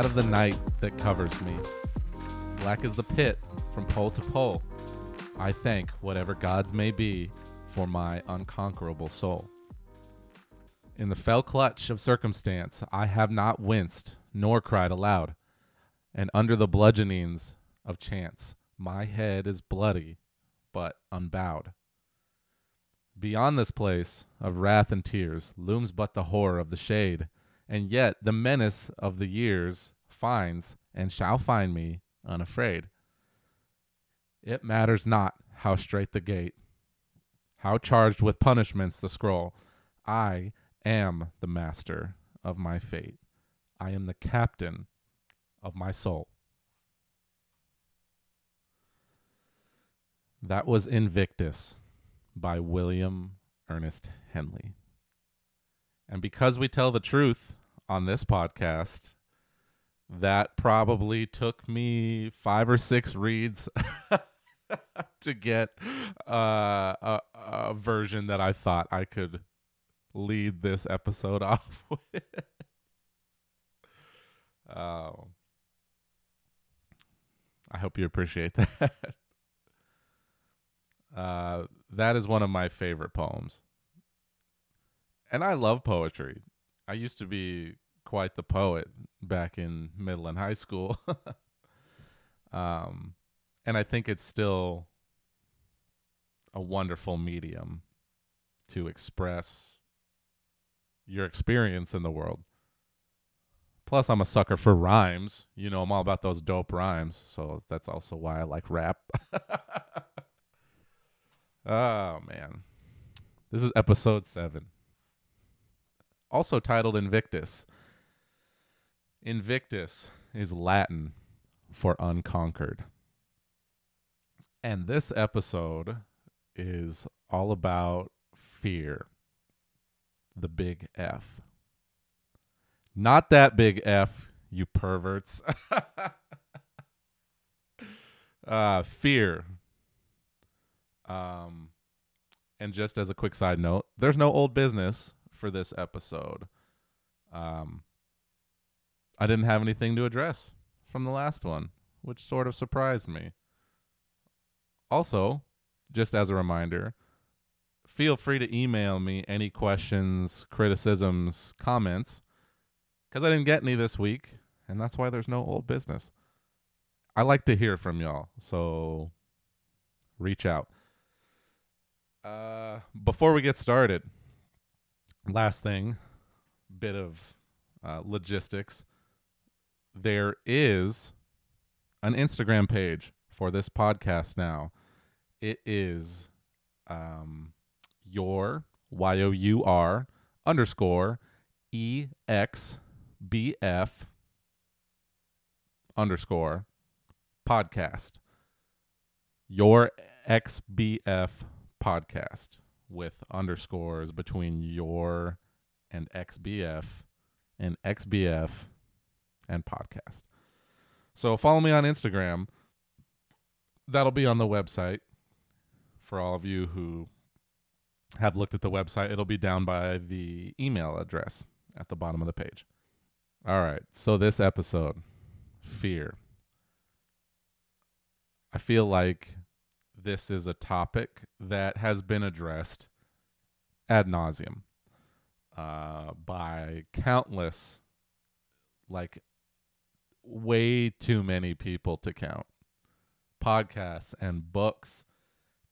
out of the night that covers me. Black as the pit from pole to pole. I thank whatever gods may be for my unconquerable soul. In the fell clutch of circumstance, I have not winced nor cried aloud, and under the bludgeonings of chance, my head is bloody but unbowed. Beyond this place of wrath and tears looms but the horror of the shade, and yet the menace of the years finds and shall find me unafraid. It matters not how straight the gate, how charged with punishments the scroll. I am the master of my fate. I am the captain of my soul. That was Invictus by William Ernest Henley. And because we tell the truth on this podcast, that probably took me five or six reads to get uh, a, a version that I thought I could lead this episode off with. Oh. I hope you appreciate that. Uh, that is one of my favorite poems. And I love poetry. I used to be quite the poet back in middle and high school. um, and I think it's still a wonderful medium to express your experience in the world. Plus, I'm a sucker for rhymes. You know, I'm all about those dope rhymes. So that's also why I like rap. oh, man. This is episode seven. Also titled Invictus. Invictus is Latin for unconquered. And this episode is all about fear. The big F. Not that big F, you perverts. uh, fear. Um, and just as a quick side note, there's no old business for this episode. Um, I didn't have anything to address from the last one, which sort of surprised me. Also, just as a reminder, feel free to email me any questions, criticisms, comments, because I didn't get any this week, and that's why there's no old business. I like to hear from y'all, so reach out. Uh, before we get started, last thing, bit of uh, logistics. There is an Instagram page for this podcast now. It is um, your Y O U R underscore E X B F underscore podcast. Your XBF podcast with underscores between your and XBF and XBF and podcast. So follow me on Instagram. That'll be on the website for all of you who have looked at the website. It'll be down by the email address at the bottom of the page. All right. So this episode, fear. I feel like this is a topic that has been addressed ad nauseum uh, by countless, like way too many people to count. Podcasts and books,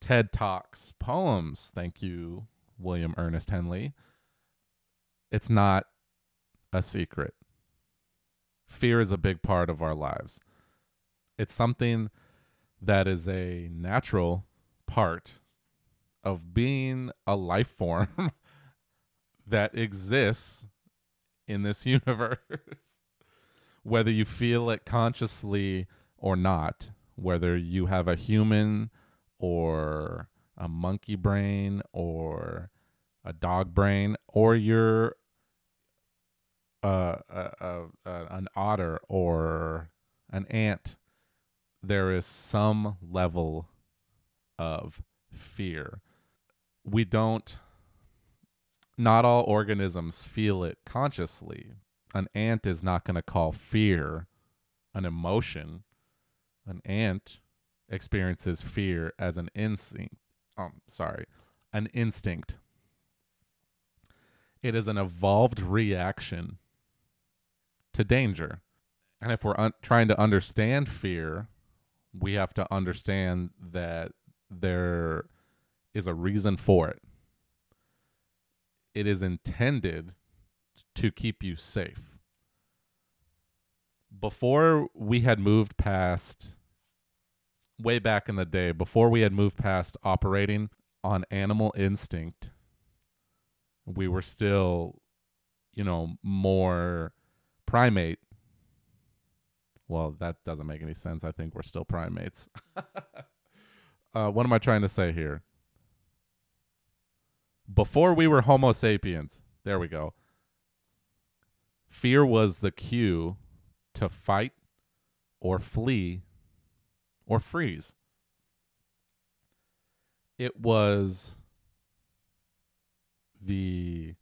TED Talks, poems. Thank you, William Ernest Henley. It's not a secret. Fear is a big part of our lives. It's something that is a natural part of being a life form that exists in this universe. Whether you feel it consciously or not, whether you have a human or a monkey brain or a dog brain, or you're uh, uh, uh, an otter or an ant, there is some level of fear. We don't, not all organisms feel it consciously. An ant is not going to call fear an emotion. An ant experiences fear as an instinct. Um, sorry, an instinct. It is an evolved reaction to danger. And if we're un- trying to understand fear, we have to understand that there is a reason for it. It is intended to keep you safe. Before we had moved past, way back in the day, before we had moved past operating on animal instinct, we were still, you know, more primate. Well, that doesn't make any sense. I think we're still primates. uh, what am I trying to say here? Before we were Homo sapiens, there we go. Fear was the cue to fight or flee or freeze. It was the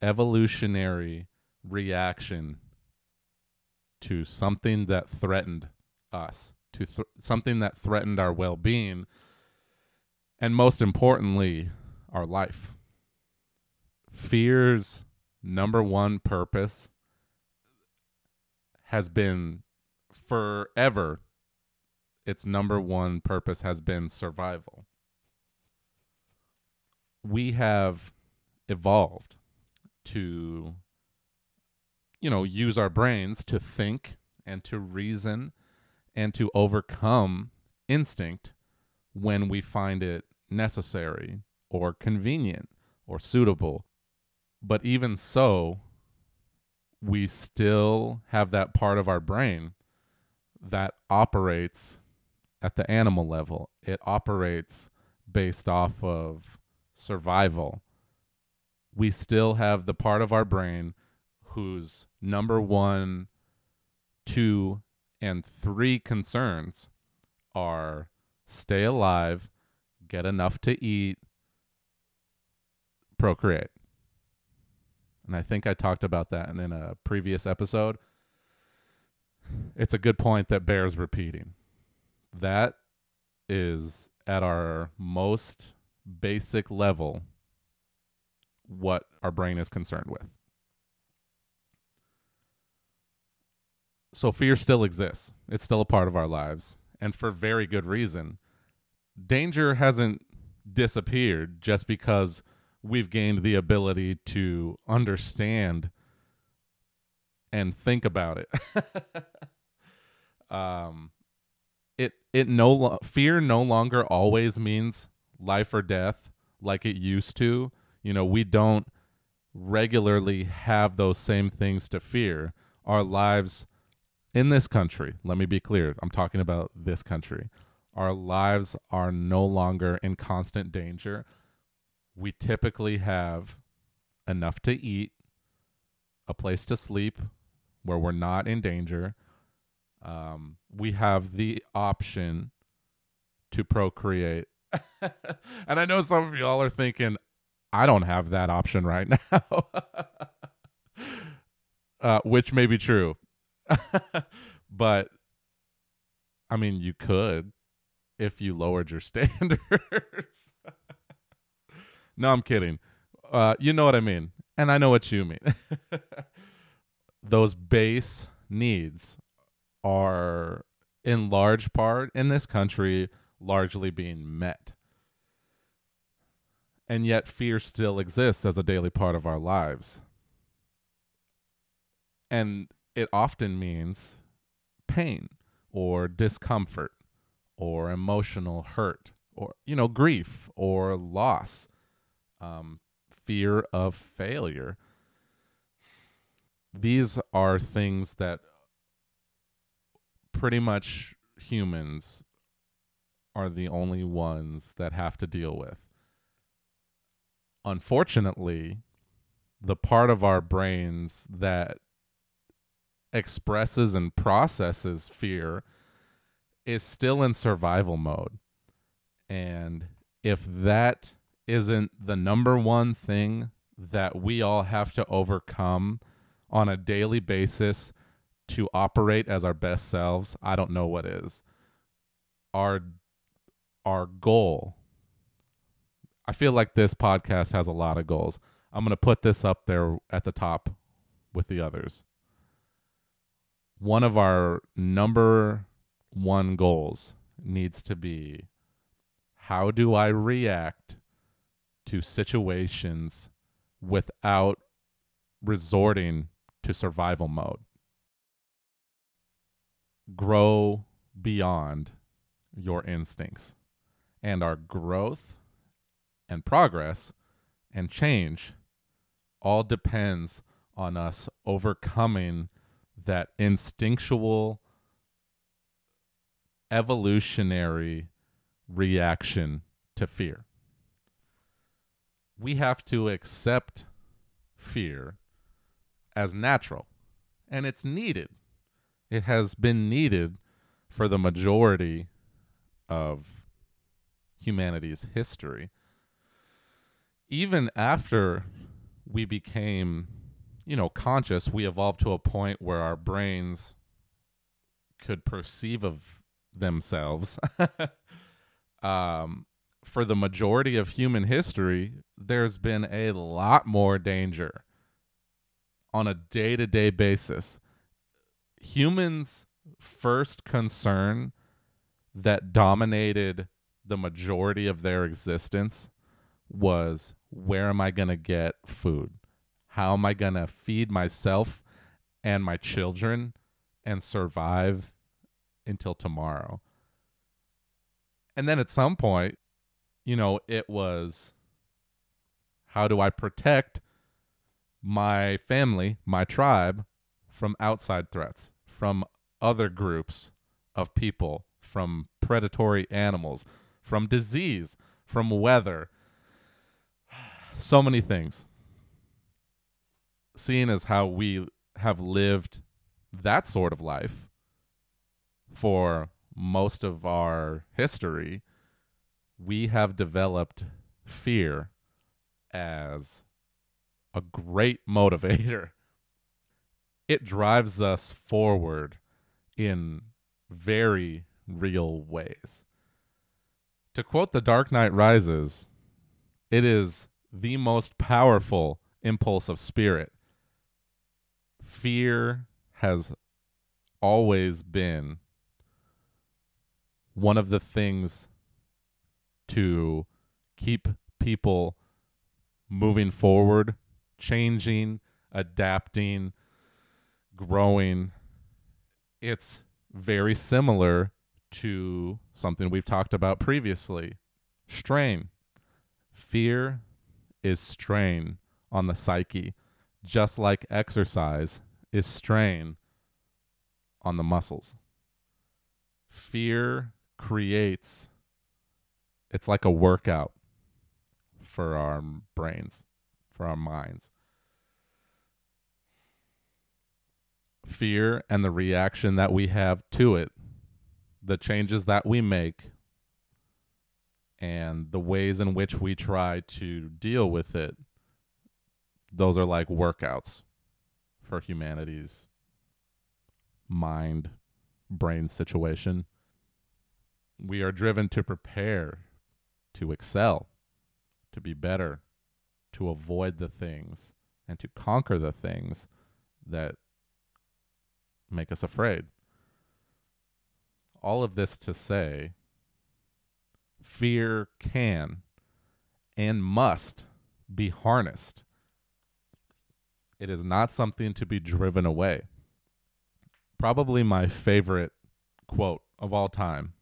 evolutionary reaction to something that threatened us, to th- something that threatened our well being, and most importantly, our life. Fear's number one purpose has been forever, its number one purpose has been survival. We have evolved to you know use our brains to think and to reason and to overcome instinct when we find it necessary or convenient or suitable but even so we still have that part of our brain that operates at the animal level it operates based off of survival we still have the part of our brain whose number one, two, and three concerns are stay alive, get enough to eat, procreate. And I think I talked about that in, in a previous episode. It's a good point that bears repeating. That is at our most basic level what our brain is concerned with. So fear still exists. It's still a part of our lives, and for very good reason. Danger hasn't disappeared just because we've gained the ability to understand and think about it. um it it no lo- fear no longer always means life or death like it used to you know, we don't regularly have those same things to fear. Our lives in this country, let me be clear, I'm talking about this country. Our lives are no longer in constant danger. We typically have enough to eat, a place to sleep where we're not in danger. Um, we have the option to procreate. and I know some of y'all are thinking, I don't have that option right now. uh, which may be true. but I mean, you could if you lowered your standards. No, I'm kidding. Uh, you know what I mean. And I know what you mean. Those base needs are, in large part, in this country, largely being met and yet fear still exists as a daily part of our lives. And it often means pain or discomfort or emotional hurt or, you know, grief or loss, um, fear of failure. These are things that pretty much humans are the only ones that have to deal with unfortunately, the part of our brains that expresses and processes fear is still in survival mode. And if that isn't the number one thing that we all have to overcome on a daily basis to operate as our best selves, I don't know what is. Our our goal. I feel like this podcast has a lot of goals. I'm going to put this up there at the top with the others. One of our number one goals needs to be how do I react to situations without resorting to survival mode? Grow beyond your instincts. And our growth and progress and change all depends on us overcoming that instinctual evolutionary reaction to fear. We have to accept fear as natural, and it's needed. It has been needed for the majority of humanity's history. Even after we became, you know, conscious, we evolved to a point where our brains could perceive of themselves. um, for the majority of human history, there's been a lot more danger on a day to day basis. Humans' first concern that dominated the majority of their existence was where am I going to get food? How am I going to feed myself and my children and survive until tomorrow? And then at some point, you know, it was how do I protect my family, my tribe from outside threats, from other groups of people, from predatory animals, from disease, from weather, so many things. Seeing as how we have lived that sort of life for most of our history, we have developed fear as a great motivator. It drives us forward in very real ways. To quote The Dark Knight Rises, it is the most powerful impulse of spirit. Fear has always been one of the things to keep people moving forward, changing, adapting, growing. It's very similar to something we've talked about previously strain. Fear is strain on the psyche, just like exercise is strain on the muscles. Fear creates, it's like a workout for our brains, for our minds. Fear and the reaction that we have to it the changes that we make and the ways in which we try to deal with it those are like workouts for humanity's mind brain situation we are driven to prepare to excel to be better to avoid the things and to conquer the things that make us afraid all of this to say fear can and must be harnessed. It is not something to be driven away. Probably my favorite quote of all time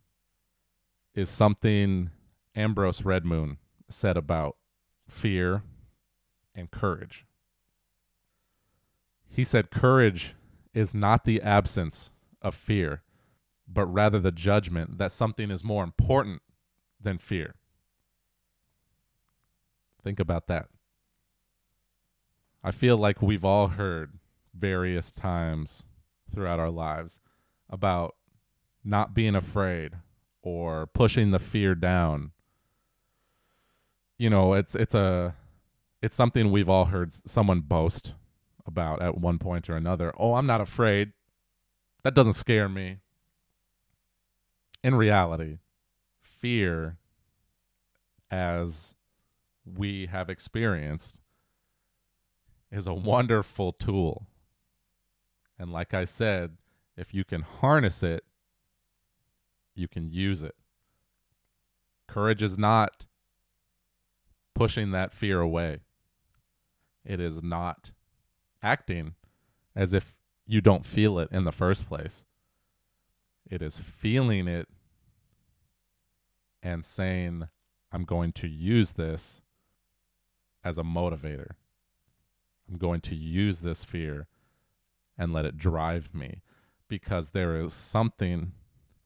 is something Ambrose Redmoon said about fear and courage. He said, Courage is not the absence of fear, but rather the judgment that something is more important than fear. Think about that. I feel like we've all heard various times throughout our lives about not being afraid or pushing the fear down. You know, it's it's a it's something we've all heard someone boast about at one point or another. Oh, I'm not afraid. That doesn't scare me. In reality, fear, as we have experienced, is a wonderful tool. And like I said, if you can harness it, you can use it. Courage is not pushing that fear away. It is not acting as if you don't feel it in the first place. It is feeling it and saying, I'm going to use this as a motivator. I'm going to use this fear and let it drive me because there is something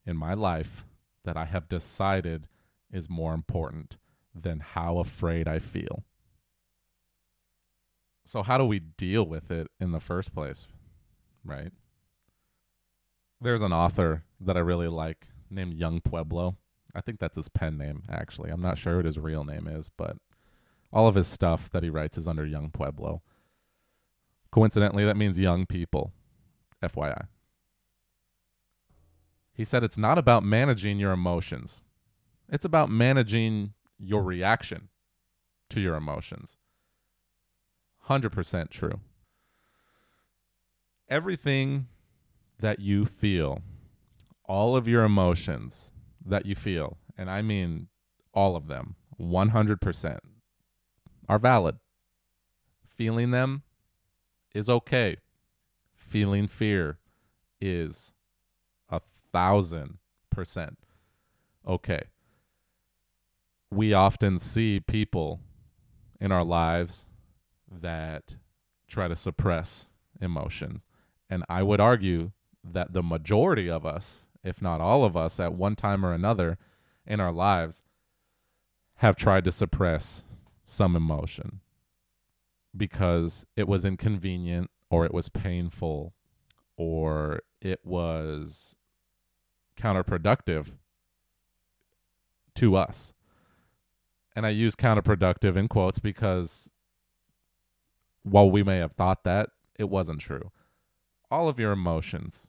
in my life that I have decided is more important than how afraid I feel. So, how do we deal with it in the first place? Right? There's an author that I really like named Young Pueblo. I think that's his pen name, actually. I'm not sure what his real name is, but all of his stuff that he writes is under Young Pueblo. Coincidentally, that means young people, FYI. He said it's not about managing your emotions, it's about managing your reaction to your emotions. 100% true. Everything that you feel, all of your emotions that you feel, and I mean all of them, 100%, are valid. Feeling them is okay. Feeling fear is a thousand percent okay. We often see people in our lives that try to suppress emotions. And I would argue that the majority of us, if not all of us, at one time or another in our lives, have tried to suppress some emotion because it was inconvenient or it was painful or it was counterproductive to us. And I use counterproductive in quotes because while we may have thought that, it wasn't true. All of your emotions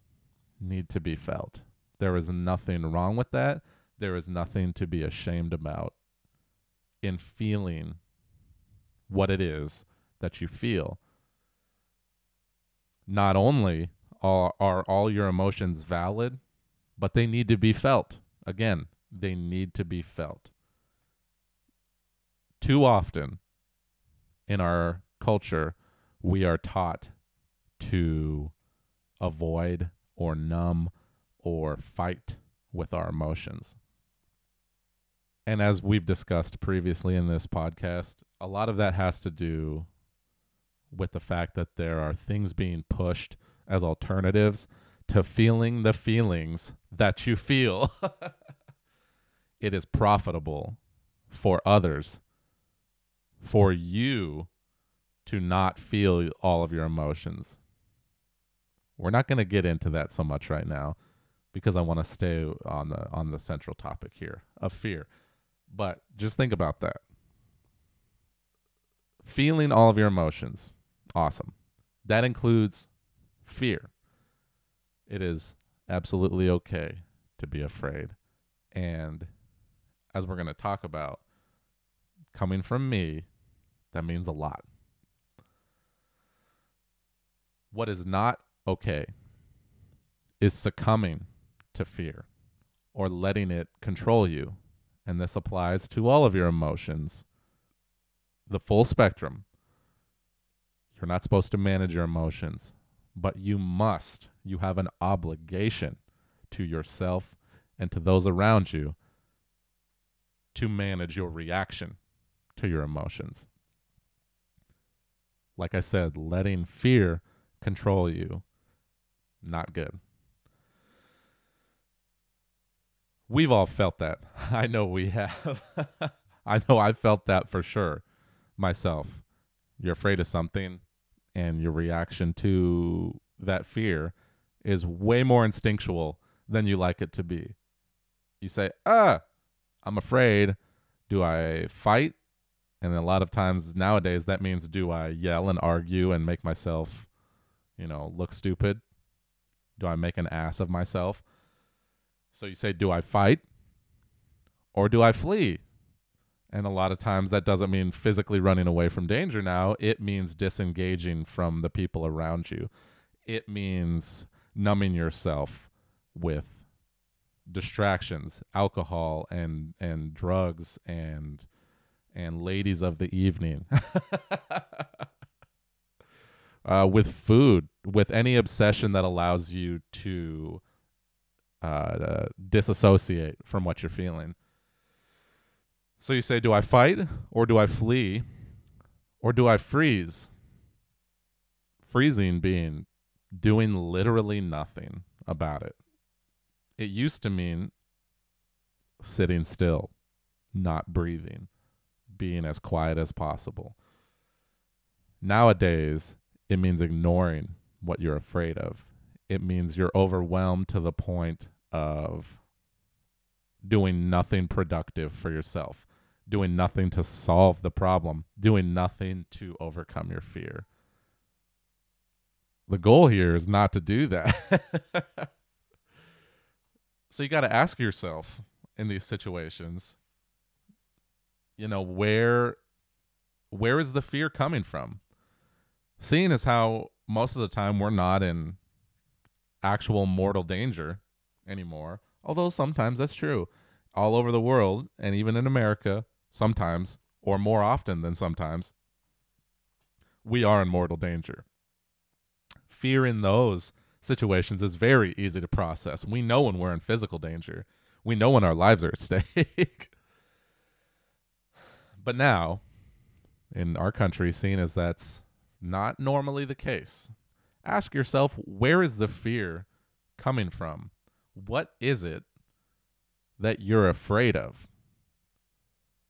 need to be felt. There is nothing wrong with that. There is nothing to be ashamed about in feeling what it is that you feel. Not only are, are all your emotions valid, but they need to be felt. Again, they need to be felt. Too often in our culture, we are taught to avoid or numb or fight with our emotions. And as we've discussed previously in this podcast, a lot of that has to do with the fact that there are things being pushed as alternatives to feeling the feelings that you feel. it is profitable for others for you to not feel all of your emotions. We're not going to get into that so much right now because I want to stay on the on the central topic here of fear. But just think about that. Feeling all of your emotions. Awesome. That includes fear. It is absolutely okay to be afraid. And as we're going to talk about, coming from me, that means a lot. What is not okay is succumbing to fear or letting it control you. And this applies to all of your emotions, the full spectrum. You're not supposed to manage your emotions, but you must. You have an obligation to yourself and to those around you to manage your reaction to your emotions. Like I said, letting fear control you, not good. We've all felt that. I know we have. I know I felt that for sure myself. You're afraid of something, and your reaction to that fear is way more instinctual than you like it to be. You say, ah, I'm afraid. Do I fight And a lot of times nowadays that means do I yell and argue and make myself, you know, look stupid? Do I make an ass of myself? So you say, do I fight or do I flee? And a lot of times that doesn't mean physically running away from danger now. It means disengaging from the people around you. It means numbing yourself with distractions, alcohol and and drugs and and ladies of the evening. uh, with food, with any obsession that allows you to uh, disassociate from what you're feeling. So you say, do I fight or do I flee or do I freeze? Freezing being doing literally nothing about it. It used to mean sitting still, not breathing, being as quiet as possible. Nowadays, it means ignoring what you're afraid of. It means you're overwhelmed to the point of doing nothing productive for yourself, doing nothing to solve the problem, doing nothing to overcome your fear. The goal here is not to do that. so you got to ask yourself in these situations, you know, where where is the fear coming from? Seeing as how most of the time we're not in actual mortal danger anymore, although sometimes that's true. All over the world and even in America, sometimes or more often than sometimes, we are in mortal danger. Fear in those situations is very easy to process. We know when we're in physical danger. We know when our lives are at stake. But now, in our country, seeing as that's not normally the case, ask yourself where is the fear coming from? What is it that you're afraid of?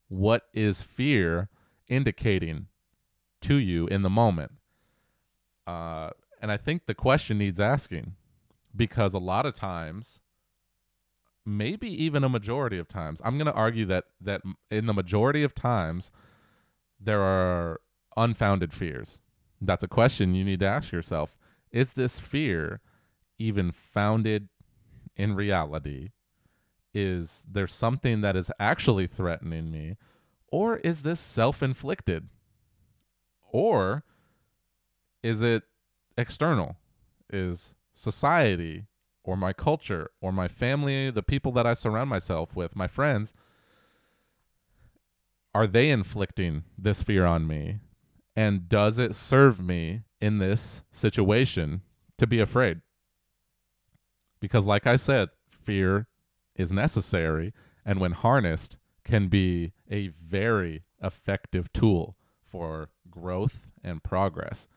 What is fear indicating to you in the moment? Uh, and I think the question needs asking because a lot of times, maybe even a majority of times, I'm going to argue that that in the majority of times, there are unfounded fears. That's a question you need to ask yourself. Is this fear even founded in reality? Is there something that is actually threatening me? Or is this self inflicted? Or is it external? Is society or my culture or my family, the people that I surround myself with, my friends, are they inflicting this fear on me? And does it serve me in this situation to be afraid? Because, like I said, fear is necessary, and when harnessed, can be a very effective tool for growth and progress.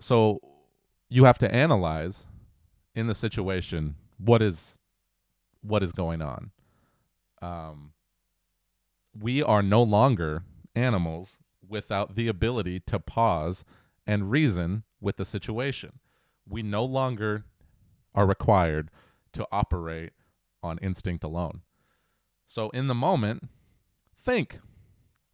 So, you have to analyze in the situation what is what is going on. Um, we are no longer animals without the ability to pause and reason with the situation. We no longer are required to operate on instinct alone. So, in the moment, think.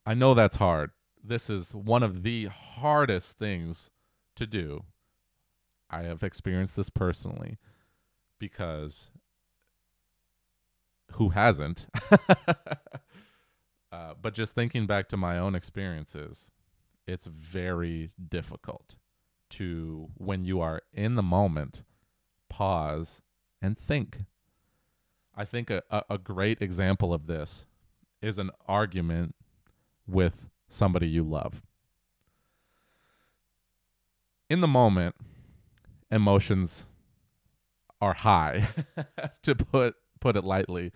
I know that's hard. This is one of the hardest things to do. I have experienced this personally because who hasn't? uh, but just thinking back to my own experiences, it's very difficult to, when you are in the moment, pause and think. I think a, a, a great example of this is an argument with somebody you love. In the moment, emotions are high, to put put it lightly.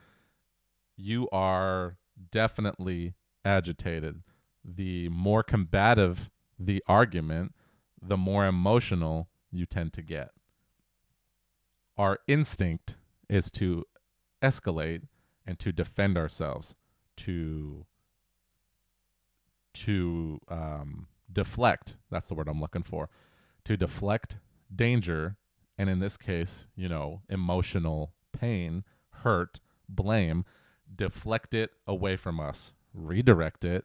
You are definitely agitated. The more combative the argument, the more emotional you tend to get our instinct is to escalate and to defend ourselves, to to um, deflect. That's the word I'm looking for. To deflect danger, and in this case, you know, emotional pain, hurt, blame, deflect it away from us redirect it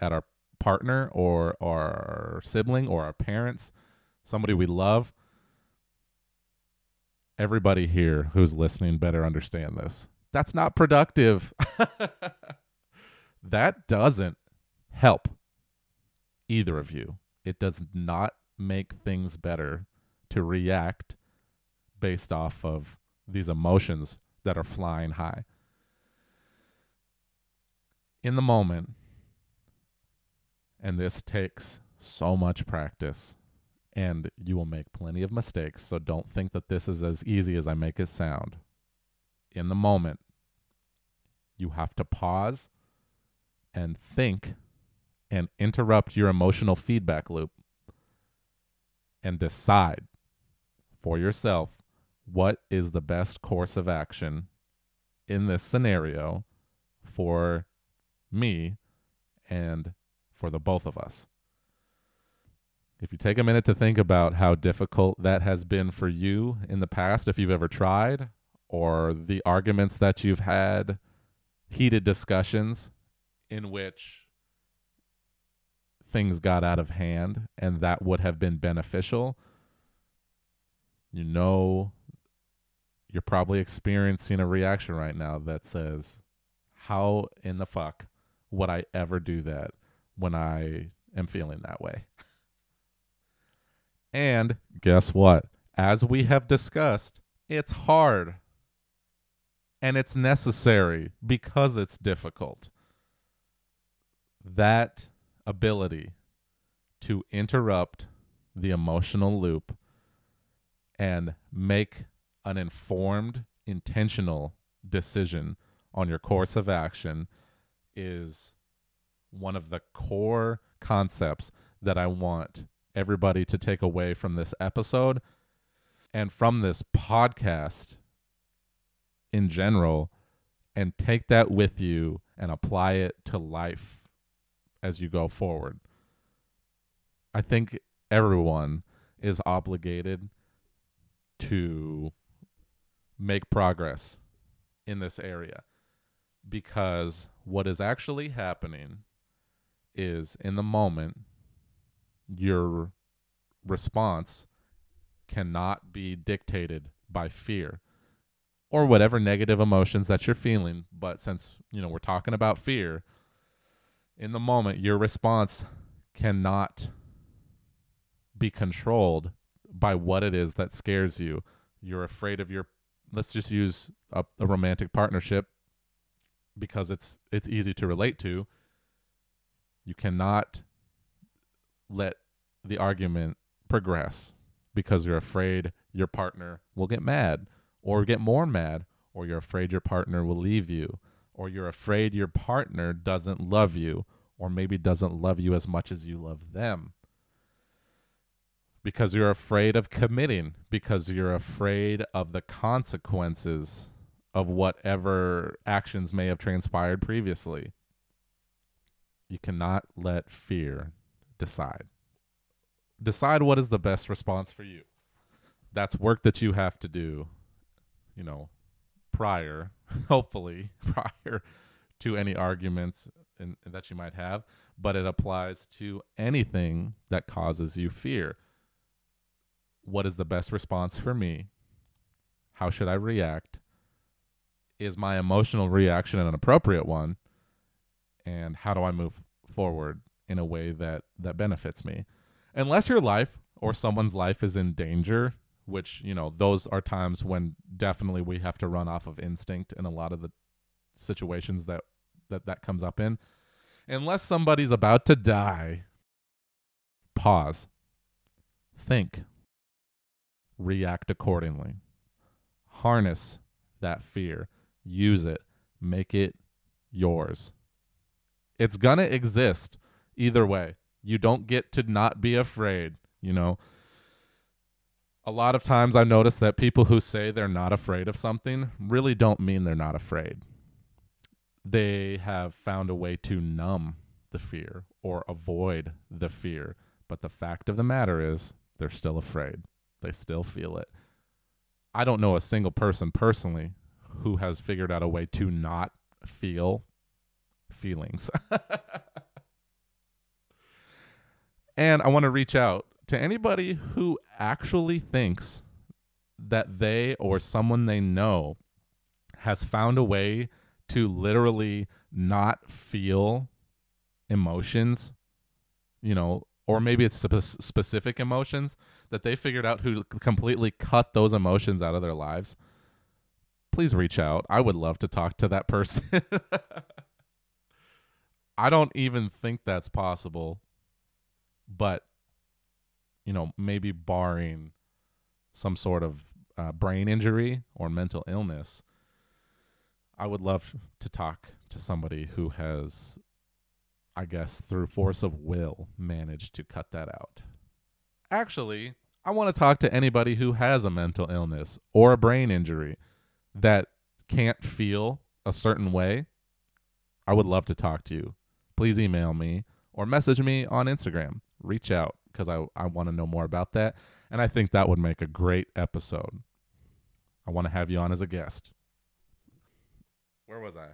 at our partner or our sibling or our parents, somebody we love. Everybody here who's listening better understand this. That's not productive. that doesn't help either of you. It does not make things better to react based off of these emotions that are flying high. In the moment, and this takes so much practice, and you will make plenty of mistakes, so don't think that this is as easy as I make it sound. In the moment, you have to pause and think and interrupt your emotional feedback loop and decide for yourself what is the best course of action in this scenario for me and for the both of us. If you take a minute to think about how difficult that has been for you in the past, if you've ever tried, or the arguments that you've had, heated discussions in which things got out of hand and that would have been beneficial, you know you're probably experiencing a reaction right now that says, How in the fuck would I ever do that when I am feeling that way? And guess what? As we have discussed, it's hard and it's necessary because it's difficult. That ability to interrupt the emotional loop and make an informed, intentional decision on your course of action is one of the core concepts that I want everybody to take away from this episode and from this podcast in general and take that with you and apply it to life as you go forward. I think everyone is obligated to make progress in this area. Because what is actually happening is in the moment your response cannot be dictated by fear or whatever negative emotions that you're feeling. But since you know we're talking about fear in the moment, your response cannot be controlled by what it is that scares you. You're afraid of your let's just use a, a, romantic partnership because it's it's easy to relate to. You cannot let the argument progress because you're afraid your partner will get mad or get more mad or you're afraid your partner will leave you or you're afraid your partner doesn't love you or maybe doesn't love you as much as you love them because you're afraid of committing because you're afraid of the consequences of whatever actions may have transpired previously. You cannot let fear decide. Decide what is the best response for you. That's work that you have to do you know prior, hopefully, prior to any arguments in, that you might have, but it applies to anything that causes you fear. What is the best response for me? How should I react? Is my emotional reaction an appropriate one? And how do I move forward in a way that that benefits me? Unless your life or someone's life is in danger, which you know those are times when definitely we have to run off of instinct in a lot of the situations that that that comes up in unless somebody's about to die pause think react accordingly harness that fear use it make it yours it's going to exist either way you don't get to not be afraid you know a lot of times I notice that people who say they're not afraid of something really don't mean they're not afraid. They have found a way to numb the fear or avoid the fear. But the fact of the matter is, they're still afraid. They still feel it. I don't know a single person personally who has figured out a way to not feel feelings. and I want to reach out to anybody who actually thinks that they or someone they know has found a way to literally not feel emotions, you know, or maybe it's spe- specific emotions that they figured out who completely cut those emotions out of their lives. Please reach out. I would love to talk to that person. I don't even think that's possible, but you know, maybe barring some sort of uh, brain injury or mental illness, I would love to talk to somebody who has, I guess, through force of will, managed to cut that out. Actually, I want to talk to anybody who has a mental illness or a brain injury that can't feel a certain way. I would love to talk to you. Please email me or message me on Instagram. Reach out because I, I want to know more about that. And I think that would make a great episode. I want to have you on as a guest. Where was I?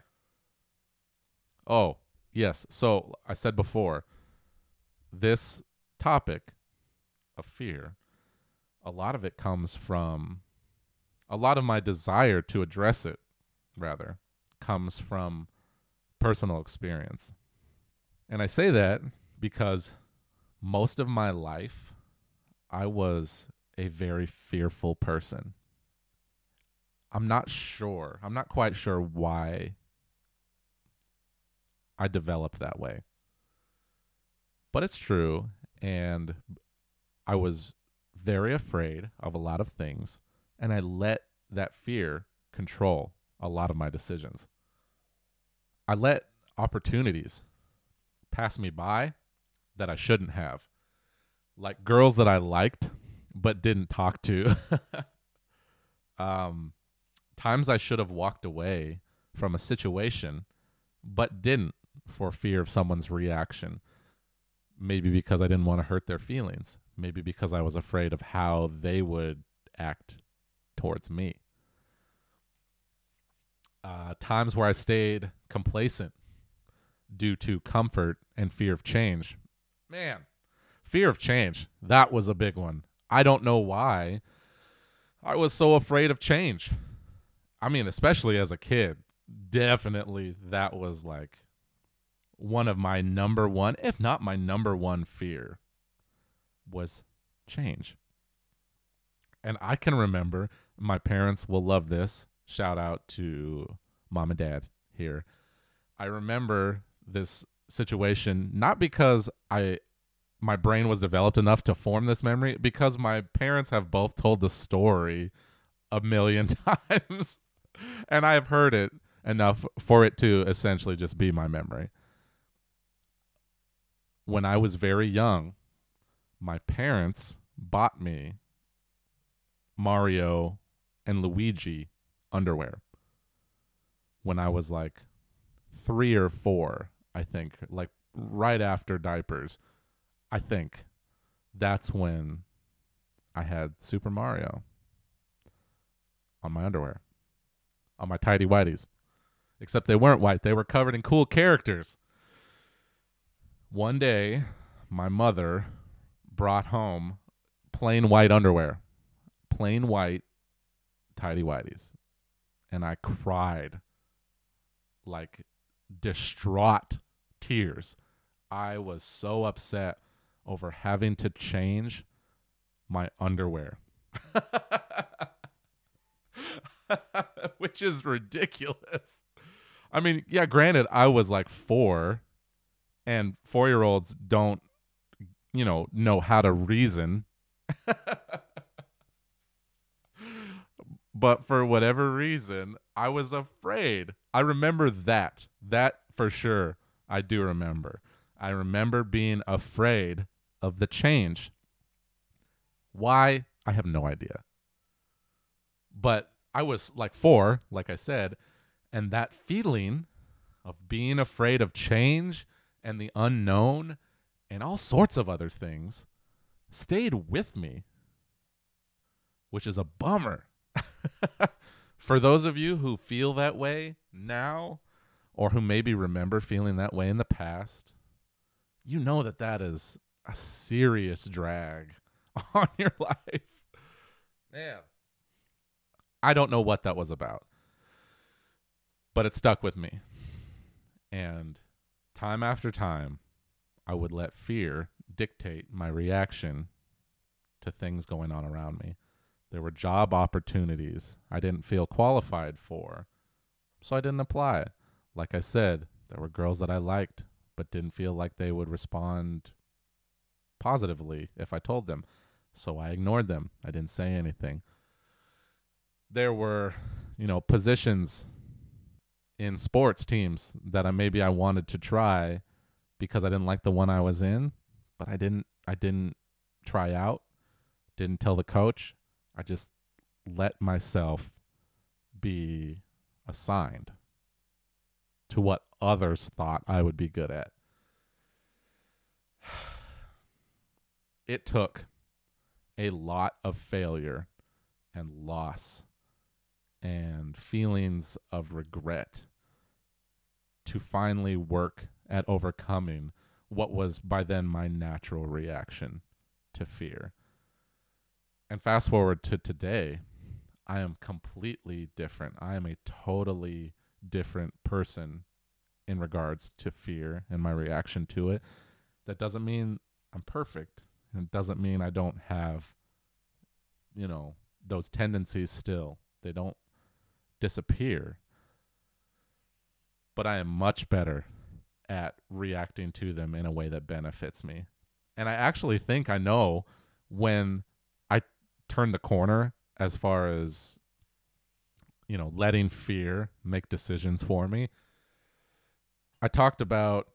Oh, yes. So I said before, this topic of fear, a lot of it comes from a lot of my desire to address it, rather, comes from personal experience. And I say that because most of my life, I was a very fearful person. I'm not sure. I'm not quite sure why I developed that way. But it's true. And I was very afraid of a lot of things. And I let that fear control a lot of my decisions. I let opportunities pass me by that I shouldn't have. Like girls that I liked but didn't talk to. um times I should have walked away from a situation but didn't for fear of someone's reaction. Maybe because I didn't want to hurt their feelings. Maybe because I was afraid of how they would act towards me. Uh, times where I stayed complacent due to comfort and fear of change. Man, fear of change, that was a big one. I don't know why I was so afraid of change. I mean, especially as a kid, definitely that was like one of my number one, if not my number one fear, was change. And I can remember my parents will love this. Shout out to mom and dad here. I remember this situation not because I my brain was developed enough to form this memory because my parents have both told the story a million times and I've heard it enough for it to essentially just be my memory. When I was very young, my parents bought me Mario and Luigi underwear when I was like three or four, I think, like right after diapers. I think that's when I had Super Mario on my underwear, on my tidy whities. Except they weren't white, they were covered in cool characters. One day, my mother brought home plain white underwear, plain white tidy whities. And I cried like distraught tears. I was so upset over having to change my underwear. Which is ridiculous. I mean, yeah, granted, I was like four, and four year olds don't, you know, know how to reason. but for whatever reason, I was afraid. I remember that. That for sure, I do remember. I remember being afraid of the change. Why? I have no idea. But I was like four, like I said, and that feeling of being afraid of change and the unknown and all sorts of other things stayed with me, which is a bummer. For those of you who feel that way now, or who maybe remember feeling that way in the past, you know that that is a serious drag on your life. Man. I don't know what that was about, but it stuck with me. And time after time, I would let fear dictate my reaction to things going on around me. There were job opportunities I didn't feel qualified for, so I didn't apply. Like I said, there were girls that I liked but didn't feel like they would respond positively if I told them, so I ignored them. I didn't say anything. There were, you know, positions in sports teams that I maybe I wanted to try because I didn't like the one I was in, but I didn't I didn't try out, didn't tell the coach. I just let myself be assigned to what others thought I would be good at. It took a lot of failure and loss and feelings of regret to finally work at overcoming what was by then my natural reaction to fear. And fast forward to today, I am completely different. I am a totally different person in regards to fear and my reaction to it. That doesn't mean I'm perfect. And it doesn't mean I don't have, you know, those tendencies still. They don't disappear. But I am much better at reacting to them in a way that benefits me. And I actually think I know when I turn the corner as far as you know, letting fear make decisions for me. I talked about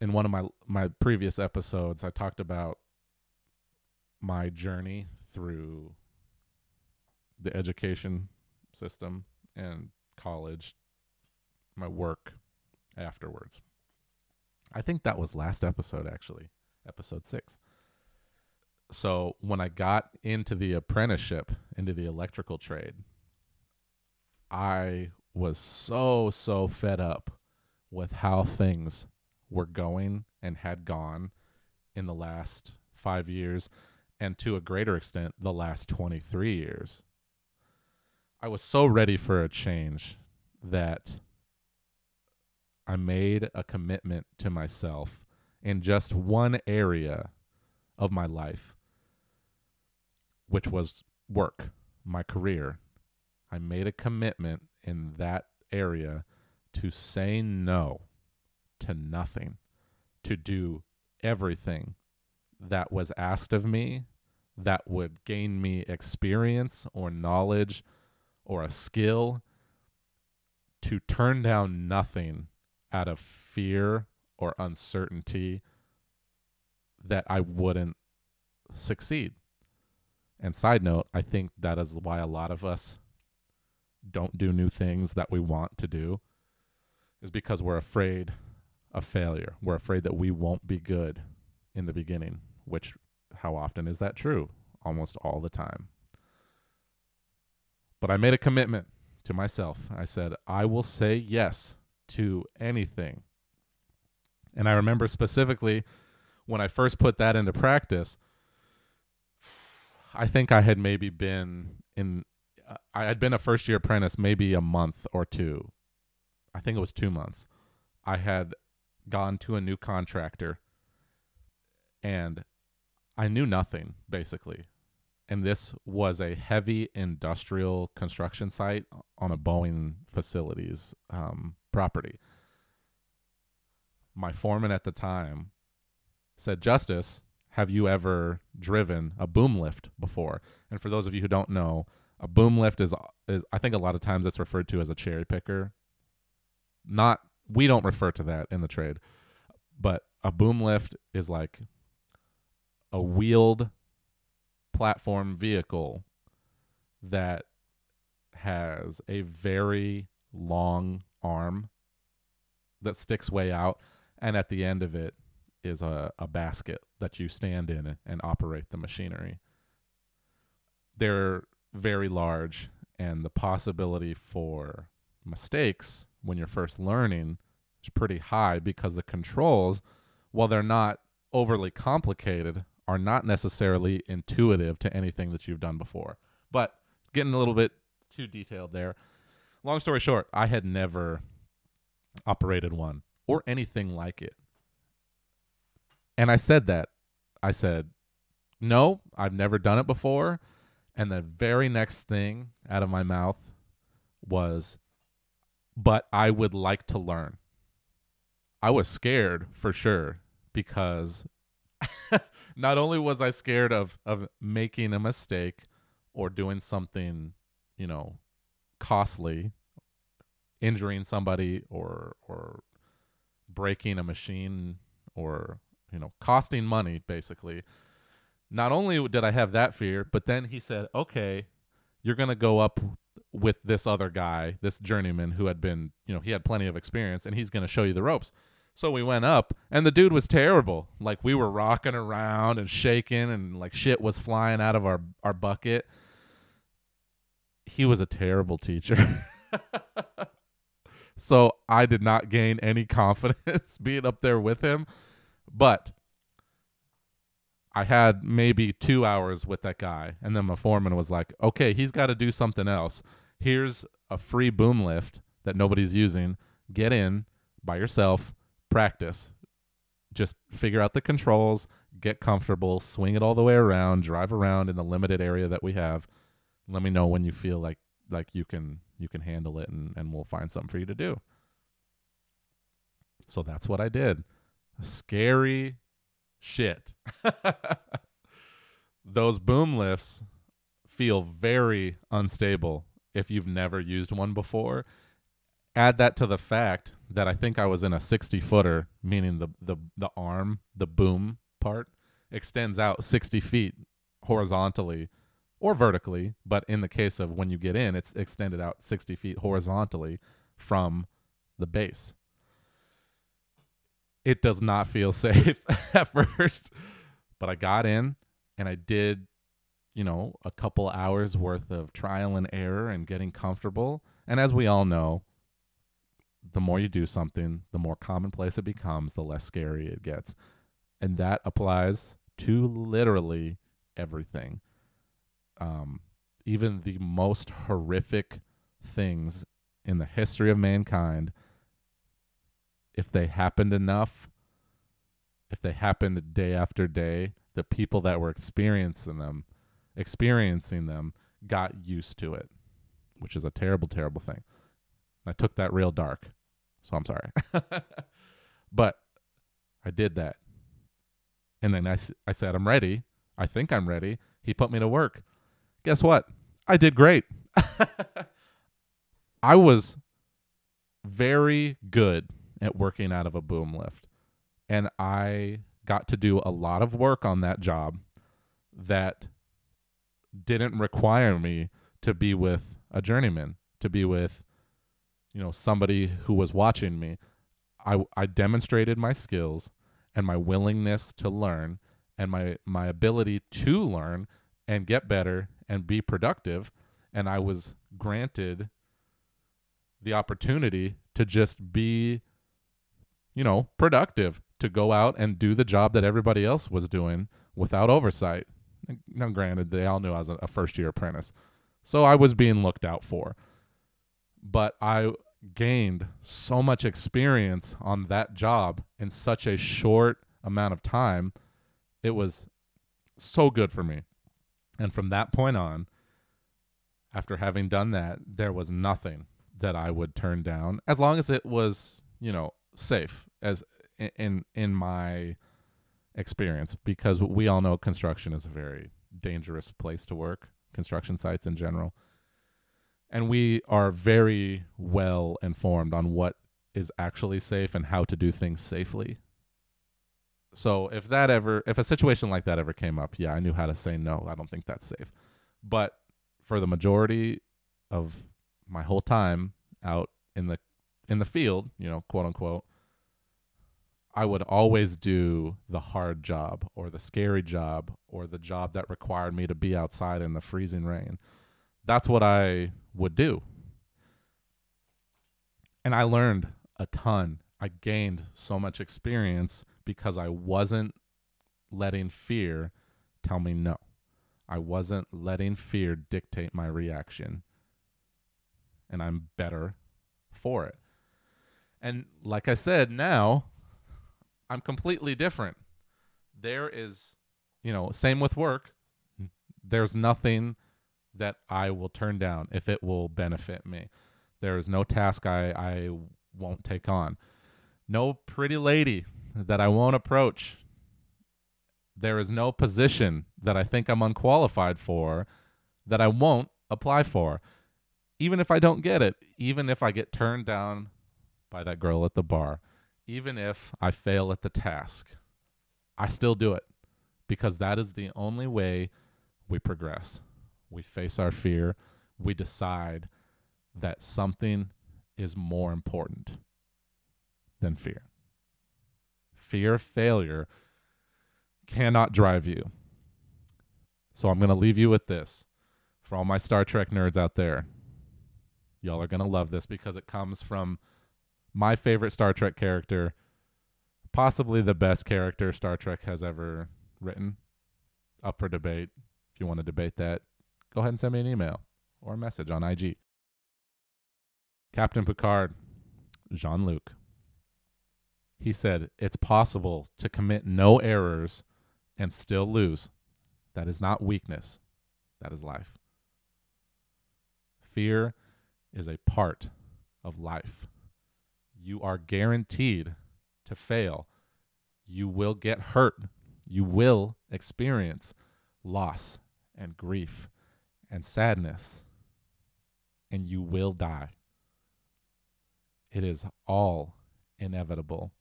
in one of my my previous episodes, I talked about my journey through the education system and college, my work afterwards. I think that was last episode, actually, episode six. So when I got into the apprenticeship, into the electrical trade, I was so, so fed up with how things were going and had gone in the last five years, and to a greater extent, the last 23 years. I was so ready for a change that I made a commitment to myself in just one area of my life, which was work, my career. I made a commitment in that area to say no to nothing, to do everything that was asked of me that would gain me experience or knowledge or a skill, to turn down nothing out of fear or uncertainty that I wouldn't succeed. And side note, I think that is why a lot of us don't do new things that we want to do is because we're afraid of failure. We're afraid that we won't be good in the beginning, which how often is that true? Almost all the time. But I made a commitment to myself. I said, I will say yes to anything. And I remember specifically when I first put that into practice, I think I had maybe been in, I had been a first year apprentice maybe a month or two. I think it was two months. I had gone to a new contractor and I knew nothing basically. And this was a heavy industrial construction site on a Boeing facilities um, property. My foreman at the time said, Justice, have you ever driven a boom lift before? And for those of you who don't know, a boom lift is is I think a lot of times it's referred to as a cherry picker. Not we don't refer to that in the trade, but a boom lift is like a wheeled platform vehicle that has a very long arm that sticks way out and at the end of it is a, a basket that you stand in and operate the machinery they're very large and the possibility for mistakes when you're first learning is pretty high because the controls, while they're not overly complicated, are not necessarily intuitive to anything that you've done before. But getting a little bit too detailed there. Long story short, I had never operated one or anything like it. And I said that. I said, no, I've never done it before. And the very next thing out of my mouth was, but I would like to learn. I was scared for sure because not only was I scared of, of making a mistake or doing something, you know, costly, injuring somebody or or breaking a machine or you know costing money basically. Not only did i have that fear but then he said okay you're going to go up with this other guy this journeyman who had been you know he had plenty of experience and he's going to show you the ropes. So we went up and the dude was terrible. Like we were rocking around and shaking and like shit was flying out of our our bucket he was a terrible teacher so I did not gain any confidence being up there with him. But I had maybe two hours with that guy. And then my foreman was like, okay, he's got to do something else. Here's a free boom lift that nobody's using. Get in by yourself, practice. Just figure out the controls, get comfortable, swing it all the way around, drive around in the limited area that we have. Let me know when you feel like like you can you can handle it and, and we'll find something for you to do. So that's what I did. Scary shit. Those boom lifts feel very unstable if you've never used one before. Add that to the fact that I think I was in a 60 footer, meaning the, the, the arm, the boom part, extends out 60 feet horizontally or vertically, but in the case of when you get in, it's extended out 60 feet horizontally from the base. It does not feel safe at first, but I got in and I did, you know, a couple hours worth of trial and error and getting comfortable. And as we all know, the more you do something, the more commonplace it becomes, the less scary it gets. And that applies to literally everything um, even the most horrific things in the history of mankind, if they happened enough, if they happened day after day, the people that were experiencing them, experiencing them, got used to it, which is a terrible, terrible thing. I took that real dark, so I'm sorry. but I did that. And then I, I said, I'm ready. I think I'm ready. He put me to work guess what? I did great. I was very good at working out of a boom lift. And I got to do a lot of work on that job that didn't require me to be with a journeyman, to be with, you know, somebody who was watching me. I, I demonstrated my skills and my willingness to learn and my, my ability to learn and get better and be productive. And I was granted the opportunity to just be, you know, productive, to go out and do the job that everybody else was doing without oversight. Now, granted, they all knew I was a first year apprentice. So I was being looked out for. But I gained so much experience on that job in such a short amount of time. It was so good for me. And from that point on, after having done that, there was nothing that I would turn down as long as it was, you know, safe as in in my experience because we all know construction is a very dangerous place to work, construction sites in general. And we are very well informed on what is actually safe and how to do things safely. So if that ever, if a situation like that ever came up, yeah, I knew how to say no. I don't think that's safe. But for the majority of my whole time out in the in the field, you know, quote unquote, I would always do the hard job or the scary job or the job that required me to be outside in the freezing rain. That's what I would do. And I learned a ton. I gained so much experience because I wasn't letting fear tell me no. I wasn't letting fear dictate my reaction. And I'm better for it. And like I said, now I'm completely different. There is, you know, same with work. There's nothing that I will turn down if it will benefit me. There is no task I, I won't take on. No pretty lady that I won't approach. There is no position that I think I'm unqualified for that I won't apply for. Even if I don't get it, even if I get turned down by that girl at the bar, even if I fail at the task, I still do it because that is the only way we progress. We face our fear, we decide that something is more important than fear. Fear of failure cannot drive you. So I'm going to leave you with this. For all my Star Trek nerds out there, y'all are going to love this because it comes from my favorite Star Trek character, possibly the best character Star Trek has ever written. Up for debate. If you want to debate that, go ahead and send me an email or a message on IG. Captain Picard, Jean Luc. He said, It's possible to commit no errors and still lose. That is not weakness, that is life. Fear is a part of life. You are guaranteed to fail. You will get hurt. You will experience loss and grief and sadness, and you will die. It is all inevitable.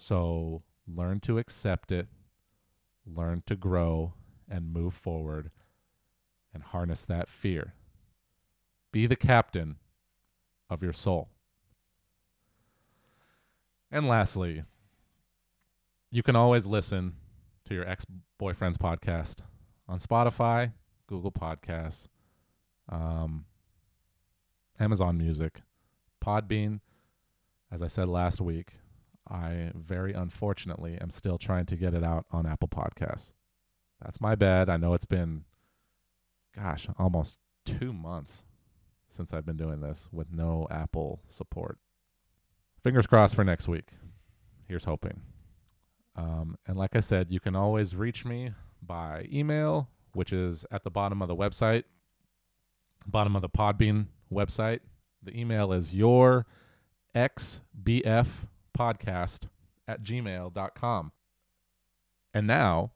So learn to accept it, learn to grow and move forward, and harness that fear. Be the captain of your soul. And lastly, you can always listen to your ex boyfriend's podcast on Spotify, Google Podcasts, um, Amazon Music, Podbean. As I said last week, I very unfortunately am still trying to get it out on Apple Podcasts. That's my bad. I know it's been, gosh, almost two months since I've been doing this with no Apple support. Fingers crossed for next week. Here's hoping. Um, and like I said, you can always reach me by email, which is at the bottom of the website, bottom of the Podbean website. The email is your xbf podcast at gmail.com. And now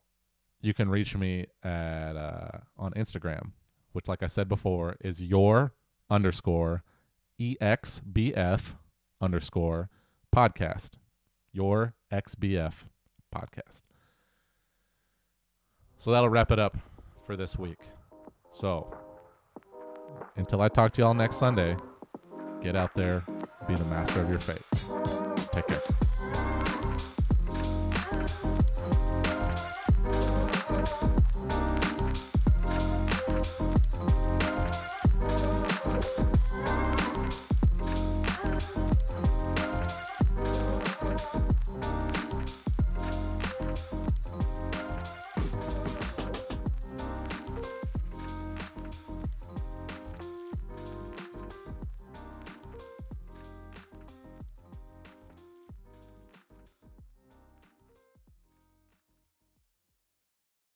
you can reach me at uh, on Instagram, which, like I said before, is your underscore exbf underscore podcast. Your XBF podcast. So that'll wrap it up for this week. So until I talk to y'all next Sunday, get out there, be the master of your fate. Take care.